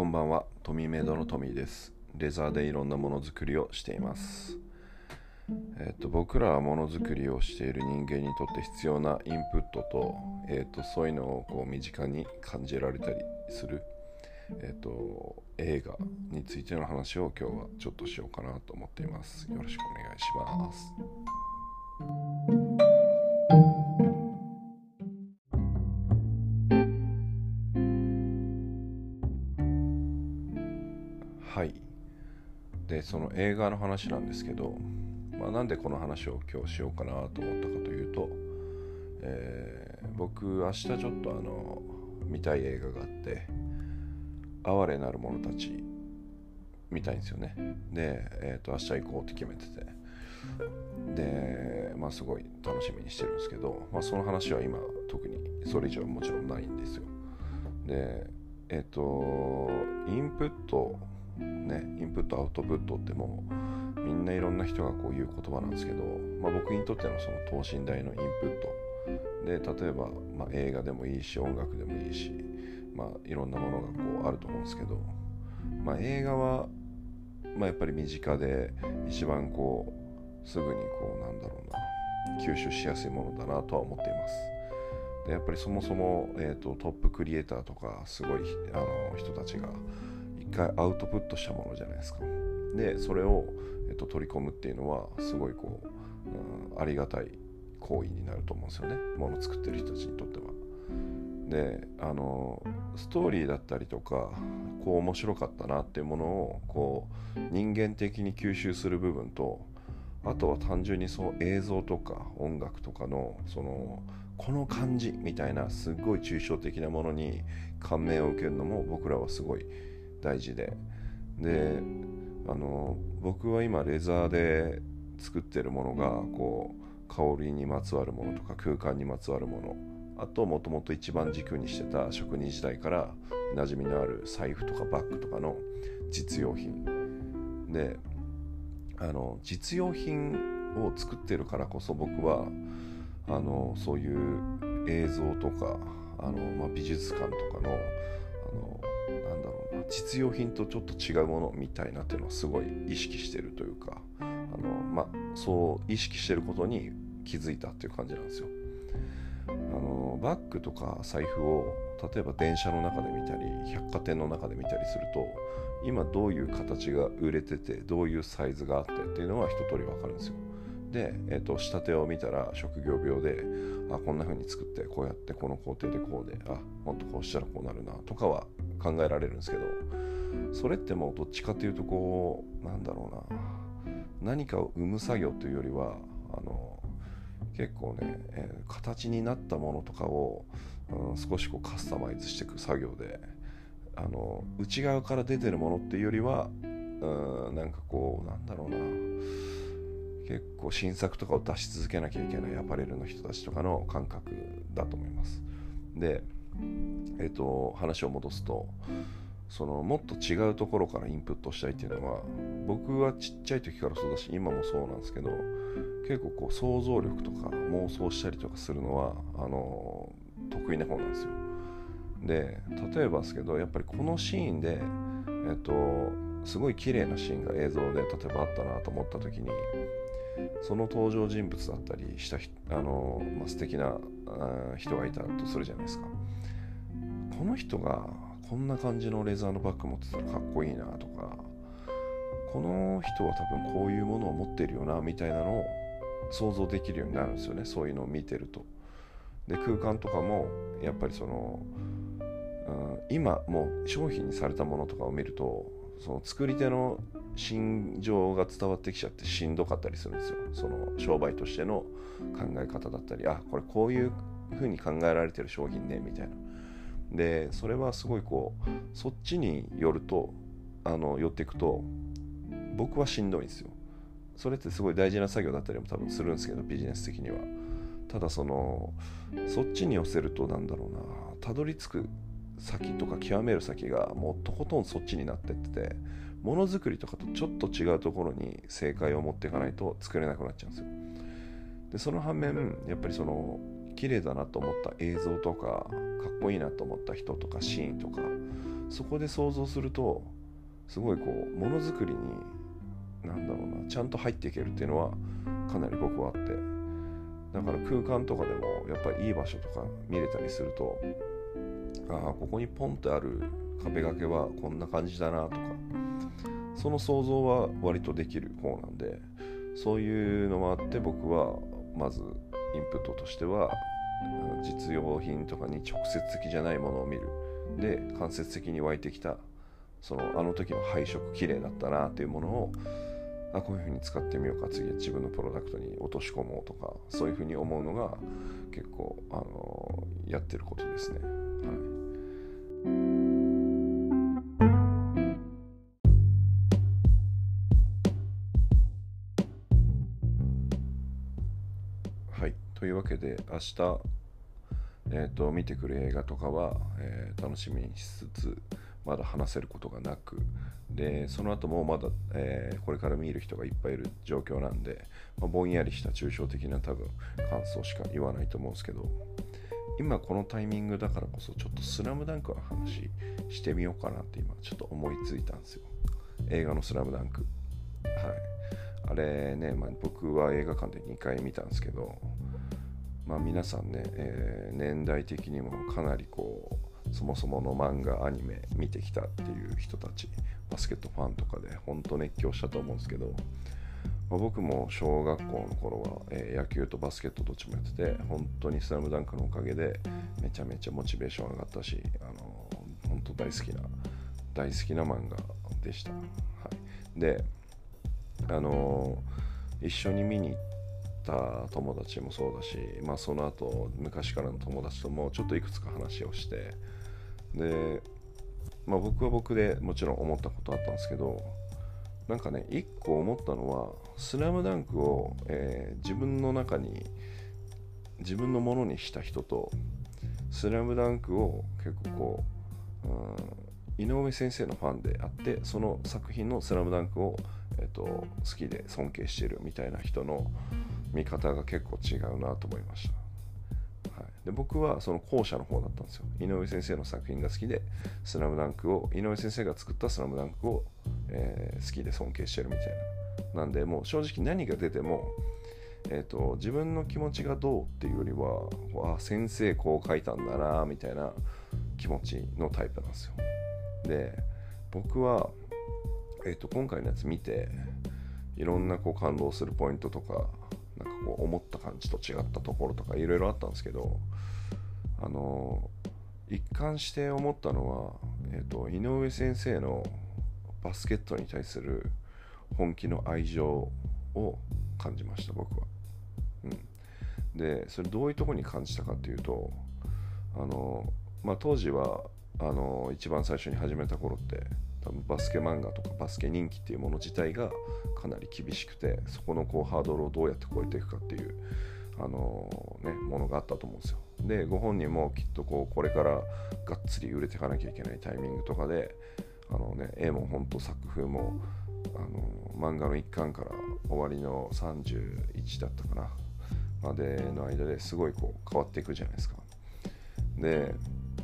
こんばんは。トミーメイドのトミーです。レザーでいろんなものづくりをしています。えっと、僕らはものづくりをしている人間にとって必要なインプットと,、えっとそういうのをこう身近に感じられたりする、えっと映画についての話を今日はちょっとしようかなと思っています。よろしくお願いしますはい。でその映画の話なんですけど、まあ、なんでこの話を今日しようかなと思ったかというと、えー、僕明日ちょっとあの見たい映画があって「哀れなる者たち」見たいんですよね。で、えーと、明日行こうって決めてて。でまあすごい楽しみにしてるんですけど、まあ、その話は今特にそれ以上はもちろんないんですよ。でえっ、ー、とインプットね、インプットアウトプットってもうみんないろんな人がこう言う言葉なんですけど、まあ、僕にとってのその等身大のインプットで例えば、まあ、映画でもいいし音楽でもいいし、まあ、いろんなものがこうあると思うんですけど、まあ、映画は、まあ、やっぱり身近で一番こうすぐにこうなんだろうな吸収しやすいものだなとは思っています。でやっぱりそもそも、えーと、トップクリエイターとかすごいあの人たちが回アウトプットしたものじゃないですか。でそれを、えっと、取り込むっていうのはすごいこう、うん、ありがたい行為になると思うんですよね。もの作ってる人たちにとっては。であのストーリーだったりとかこう面白かったなっていうものをこう人間的に吸収する部分とあとは単純にそう映像とか音楽とかのそのこの感じみたいなすっごい抽象的なものに感銘を受けるのも僕らはすごい大事で。であの僕は今レザーで作ってるものがこう香りにまつわるものとか空間にまつわるもの。あともともと一番軸にしてた職人時代から馴染みのある財布とかバッグとかの実用品。であの実用品を作ってるからこそ僕はあのそういう映像とかあの、まあ、美術館とかのあのなんだろうな実用品とちょっと違うものみたいなっていうのはすごい意識してるというかあの、ま、そう意識してることに気づいたっていう感じなんですよ。あのバッグとか財布を例えば電車の中で見たり百貨店の中で見たりすると今どういう形が売れててどういうサイズがあってっていうのは一通り分かるんですよ。で、えーと、仕立てを見たら職業病であこんな風に作ってこうやってこの工程でこうであもっとこうしたらこうなるなとかは考えられるんですけどそれってもうどっちかっていうとこうなんだろうな何かを生む作業というよりはあの結構ね、えー、形になったものとかを、うん、少しこうカスタマイズしていく作業であの内側から出てるものっていうよりはうんなんかこうなんだろうな結構新作とかを出し続けなきゃいけないアパレルの人たちとかの感覚だと思います。で、えっ、と話を戻すとそのもっと違うところからインプットしたいっていうのは僕はちっちゃい時からそうだし今もそうなんですけど結構こう想像力とか妄想したりとかするのはあの得意な方なんですよ。で例えばですけどやっぱりこのシーンでえっとすごい綺麗なシーンが映像で例えばあったなと思った時にその登場人物だったりしたあの、まあ、素敵な人がいたとするじゃないですか。この人がこんな感じのレザーのバッグ持ってたらかっこいいなとかこの人は多分こういうものを持ってるよなみたいなのを想像できるようになるんですよね。そういうのを見てると。で空間とかもやっぱりその、うん、今もう商品にされたものとかを見るとその作り手の心情が伝わってきちゃってしんどかったりするんですよ。その商売としての考え方だったりあこれこういう風に考えられてる商品ねみたいな。でそれはすごいこうそっちによるとあの寄っていくと僕はしんどいんですよ。それってすごい大事な作業だったりも多分するんですけどビジネス的には。ただそのそっちに寄せるとなんだろうなたどり着く先とか極める先がもうとことんそっちになってっててものづくりとかとちょっと違うところに正解を持っていかないと作れなくなっちゃうんですよ。でその反面やっぱりその綺麗だなと思った映像とかかっこいいなと思った人とかシーンとかそこで想像するとすごいこうものづくりになんだろうなちゃんと入っていけるっていうのはかなり僕はあってだから空間とかでもやっぱりいい場所とか見れたりするとああここにポンってある壁掛けはこんな感じだなとかその想像は割とできる方なんでそういうのもあって僕はまずインプットとしては実用品とかに直接的じゃないものを見るで間接的に湧いてきたそのあの時の配色綺麗だったなっていうものをあこういうふうに使ってみようか次は自分のプロダクトに落とし込もうとかそういうふうに思うのが結構あのやってることですね。はいというわけで明日、えーと、見てくる映画とかは、えー、楽しみにしつつまだ話せることがなくでその後もまだ、えー、これから見る人がいっぱいいる状況なんで、まあ、ぼんやりした抽象的な多分感想しか言わないと思うんですけど今このタイミングだからこそちょっと「スラムダンクの話してみようかなって今ちょっと思いついたんですよ。映画の「スラムダンク。はい。あれね、まあ、僕は映画館で2回見たんですけどまあ、皆さんね、えー、年代的にもかなりこうそもそもの漫画アニメ見てきたっていう人たちバスケットファンとかで本当熱狂したと思うんですけど、まあ、僕も小学校の頃は、えー、野球とバスケットどっちもやってて本当に「スラムダンクのおかげでめちゃめちゃモチベーション上がったし、あのー、本当大好きな大好きな漫画でした、はい、であのー、一緒に見に行ってた友達もそうだし、まあ、その後昔からの友達ともちょっといくつか話をしてで、まあ、僕は僕でもちろん思ったことあったんですけどなんかね一個思ったのは「スラムダンクを、えー、自分の中に自分のものにした人と「スラムダンクを結構こう、うん、井上先生のファンであってその作品の「スラムダンクを、えーと好きで尊敬してるみたいな人の見方が結構違うなと思いました、はい、で僕はその後者の方だったんですよ。井上先生の作品が好きで「スラムダンクを井上先生が作った「スラムダンクを、えー、好きで尊敬してるみたいな。なんでもう正直何が出てもえーと、自分の気持ちがどうっていうよりはあ先生こう書いたんだなみたいな気持ちのタイプなんですよ。で僕は、えーと今回のやつ見ていろんなこう感動するポイントとかなんかこう思った感じと違ったところとかいろいろあったんですけどあの一貫して思ったのは、えーと、井上先生のバスケットに対する本気の愛情を感じました僕は。うん、でそれどういうとこに感じたかっていうとあの、まあ、当時はあの一番最初に始めた頃って多分バスケ漫画とかバスケ人気っていうもの自体がかなり厳しくてそこのこうハードルをどうやって超えていくかっていうあのね、ものがあったと思うんですよ。でご本人もきっとこうこれからがっつり売れていかなきゃいけないタイミングとかであの、ね、絵も本当作風もあの漫画の一巻から終わりの31だったかなまでの間ですごいこう変わっていくじゃないですか。で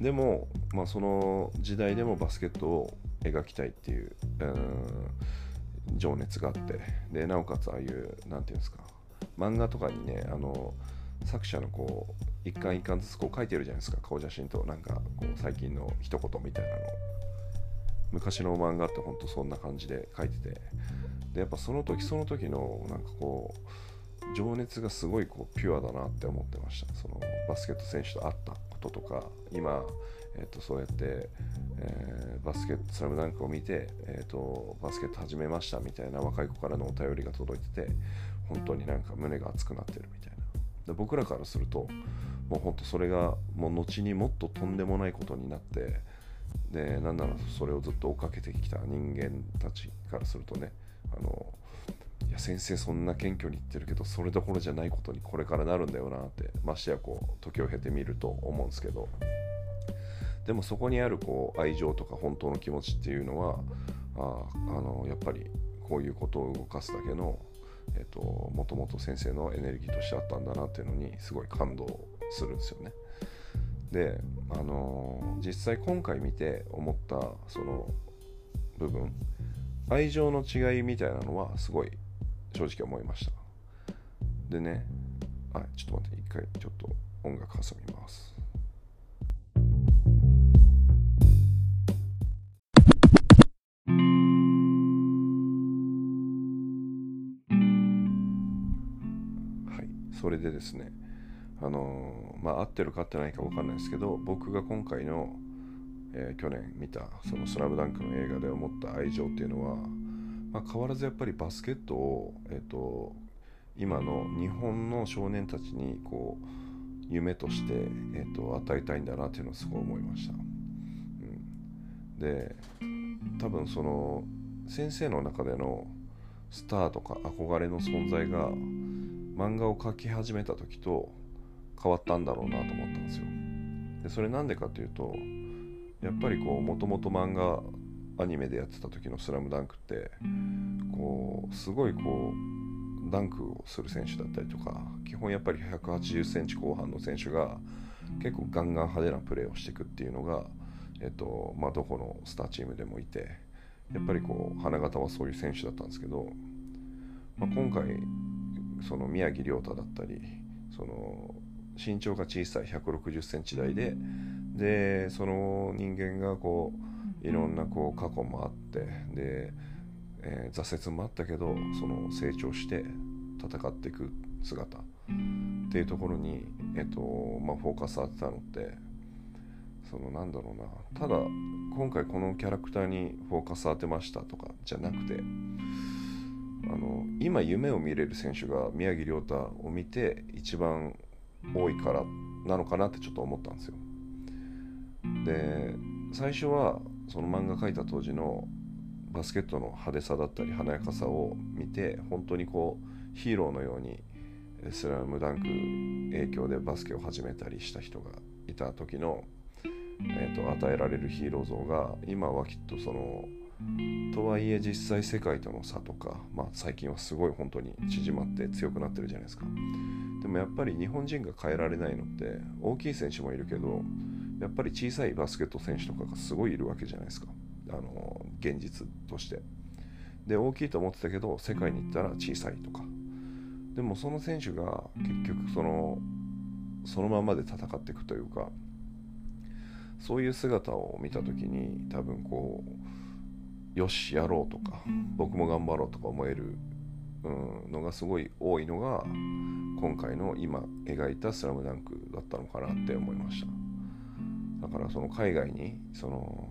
でも、まあ、その時代でもバスケットを描きたいっていう、うん、情熱があって。でなおかつああいう何て言うんですか。漫画とかにねあの作者のこう一巻一巻ずつこう書いてるじゃないですか。顔写真となんかこう最近の一言みたいなの。昔の漫画ってほんとそんな感じで書いてて。でやっぱその時その時のなんかこう情熱がすごいこうピュアだなって思ってました。そのバスケット選手と会ったこととか今えーと、そうやって、えー、バスケットスラムダンクを見て、えーと、バスケット始めましたみたいな若い子からのお便りが届いてて本当になんか胸が熱くなってるみたいな。で僕らからするともう本当それがもう後にもっととんでもないことになってでなんならそれをずっと追っかけてきた人間たちからするとねあのいや先生そんな謙虚に言ってるけどそれどころじゃないことにこれからなるんだよなってましてやこう時を経てみると思うんですけど。でもそこにあるこう愛情とか本当の気持ちっていうのはああのやっぱりこういうことを動かすだけのえっと、もともと先生のエネルギーとしてあったんだなっていうのにすごい感動するんですよね。であのー、実際今回見て思ったその部分愛情の違いみたいなのはすごい正直思いましたでねあちょっと待って一回ちょっと音楽挟みますでですねあのまあ合ってるか合ってないか分かんないですけど僕が今回の、えー、去年見たその「スラムダンクの映画で思った愛情っていうのは、まあ、変わらずやっぱりバスケットを、えーと、今の日本の少年たちにこう夢として、えーと、与えたいんだなっていうのをすごい思いました。うん、で多分その先生の中でのスターとか憧れの存在が漫画を描き始めた時と変わったんだろうなと思ったんですよ。でそれなんでかというとやっぱりこうもともと漫画アニメでやってた時の「スラムダンクってこうすごいこうダンクをする選手だったりとか基本やっぱり1 8 0センチ後半の選手が結構ガンガン派手なプレーをしていくっていうのが、えっとまあ、どこのスターチームでもいてやっぱりこう花形はそういう選手だったんですけど、まあ、今回その宮城亮太だったりその身長が小さい1 6 0センチ台ででその人間がこういろんなこう過去もあってで、えー、挫折もあったけどその成長して戦っていく姿っていうところに、えっとまあ、フォーカス当てたのってそのなんだろうなただ今回このキャラクターにフォーカス当てましたとかじゃなくてあの今夢を見れる選手が宮城亮太を見て一番多いからなのかなってちょっと思ったんですよ。で最初はその漫画描いた当時のバスケットの派手さだったり華やかさを見て本当にこうヒーローのように「スラムダンク」影響でバスケを始めたりした人がいた時の、えーと、与えられるヒーロー像が今はきっとそのとはいえ実際世界との差とか、まあ、最近はすごい本当に縮まって強くなってるじゃないですか。でもやっぱり日本人が変えられないのって大きい選手もいるけどやっぱり小さいバスケット選手とかがすごいいるわけじゃないですか。あの現実として。で大きいと思ってたけど世界に行ったら小さいとか。でもその選手が結局そのそのままで戦っていくというかそういう姿を見た時に多分こうよしやろうとか僕も頑張ろうとか思えるうんのがすごい多いのが今回の今描いた「スラムダンクだったのかなって思いました。だからその海外にその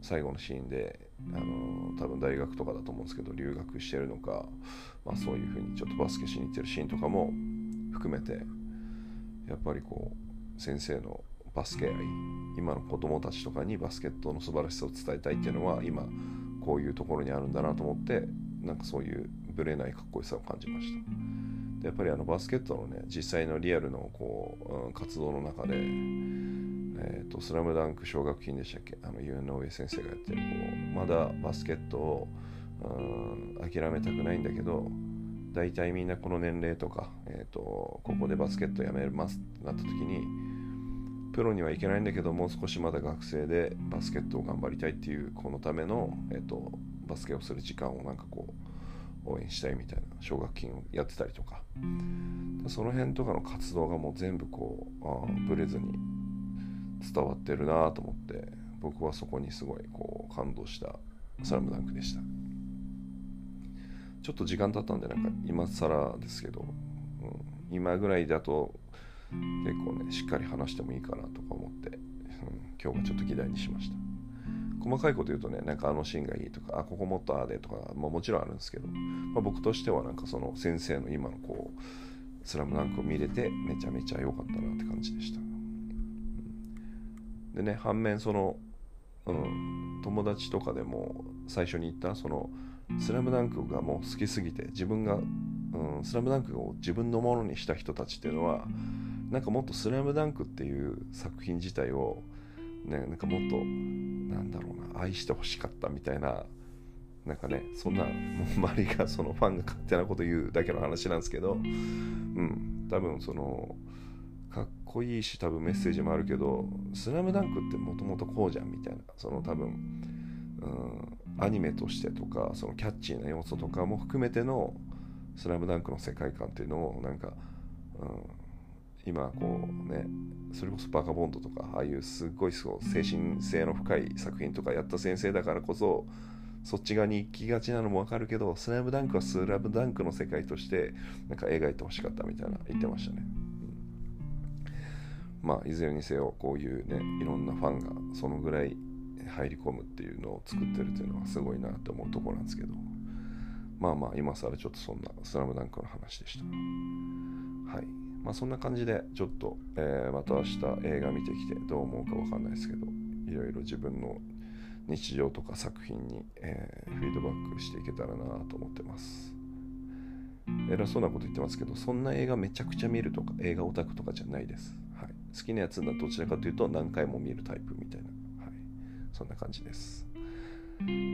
最後のシーンであの多分大学とかだと思うんですけど留学してるのか、まあ、そういうふうにちょっとバスケしに行ってるシーンとかも含めてやっぱりこう先生のバスケ愛今の子供たちとかにバスケットの素晴らしさを伝えたいっていうのは今こういうところにあるんだなと思ってなんかそういうぶれないかっこよさを感じました。でやっぱりあのバスケットのね実際のリアルのこう、うん、活動の中でえーと、スラムダンク奨学金でしたっけ？あの井上先生がやってるこうまだバスケットを、うん、諦めたくないんだけど大体みんなこの年齢とか、えーと、ここでバスケットやめますってなった時にプロには行けないんだけどもう少しまだ学生でバスケットを頑張りたいっていうこのための、えーとバスケをする時間をなんかこう応援したいみたいな奨学金をやってたりとか。その辺とかの活動がもう全部こうあブレずに伝わってるなと思って僕はそこにすごいこう感動した「スラムダンクでした。ちょっと時間経ったんでなんか今更ですけど、うん、今ぐらいだと結構ねしっかり話してもいいかなとか思って、うん、今日はちょっと議題にしました。細かいこと言うとねなんかあのシーンがいいとかあここもっとああでとか、まあ、もちろんあるんですけど、まあ、僕としてはなんかその先生の今のこう「スラムダンクを見れてめちゃめちゃ良かったなって感じでした、うん、でね反面その、うん、友達とかでも最初に言ったその「スラムダンクがもう好きすぎて自分が「うん、スラムダンクを自分のものにした人たちっていうのはなんかもっと「スラムダンクっていう作品自体をね、なんかもっとなんだろうな愛してほしかったみたいななんかねそんなもう周りがそのファンが勝手なこと言うだけの話なんですけどうん多分そのかっこいいし多分メッセージもあるけど「スラムダンクってもともとこうじゃんみたいなその多分、うん、アニメとしてとかそのキャッチーな要素とかも含めての「スラムダンクの世界観っていうのをなんか、うん、今こうねそれこそバカボンドとかああいうすっごいそう精神性の深い作品とかやった先生だからこそそっち側に行きがちなのもわかるけどスラムダンクはスラムダンクの世界としてなんか描いてほしかったみたいな言ってましたね、うん、まあいずれにせよこういうねいろんなファンがそのぐらい入り込むっていうのを作ってるっていうのはすごいなって思うとこなんですけど。まあまあ今更ちょっとそんなスラムダンクの話でした。はい。まあ、そんな感じでちょっと、えー、また明日映画見てきてどう思うか分かんないですけどいろいろ自分の日常とか作品に、えー、フィードバックしていけたらなと思ってます。偉そうなこと言ってますけどそんな映画めちゃくちゃ見るとか映画オタクとかじゃないです、はい、好きなやつはどちらかというと何回も見るタイプみたいな、はい、そんな感じです。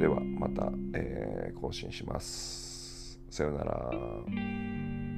ではまた、えー、更新します。さようなら。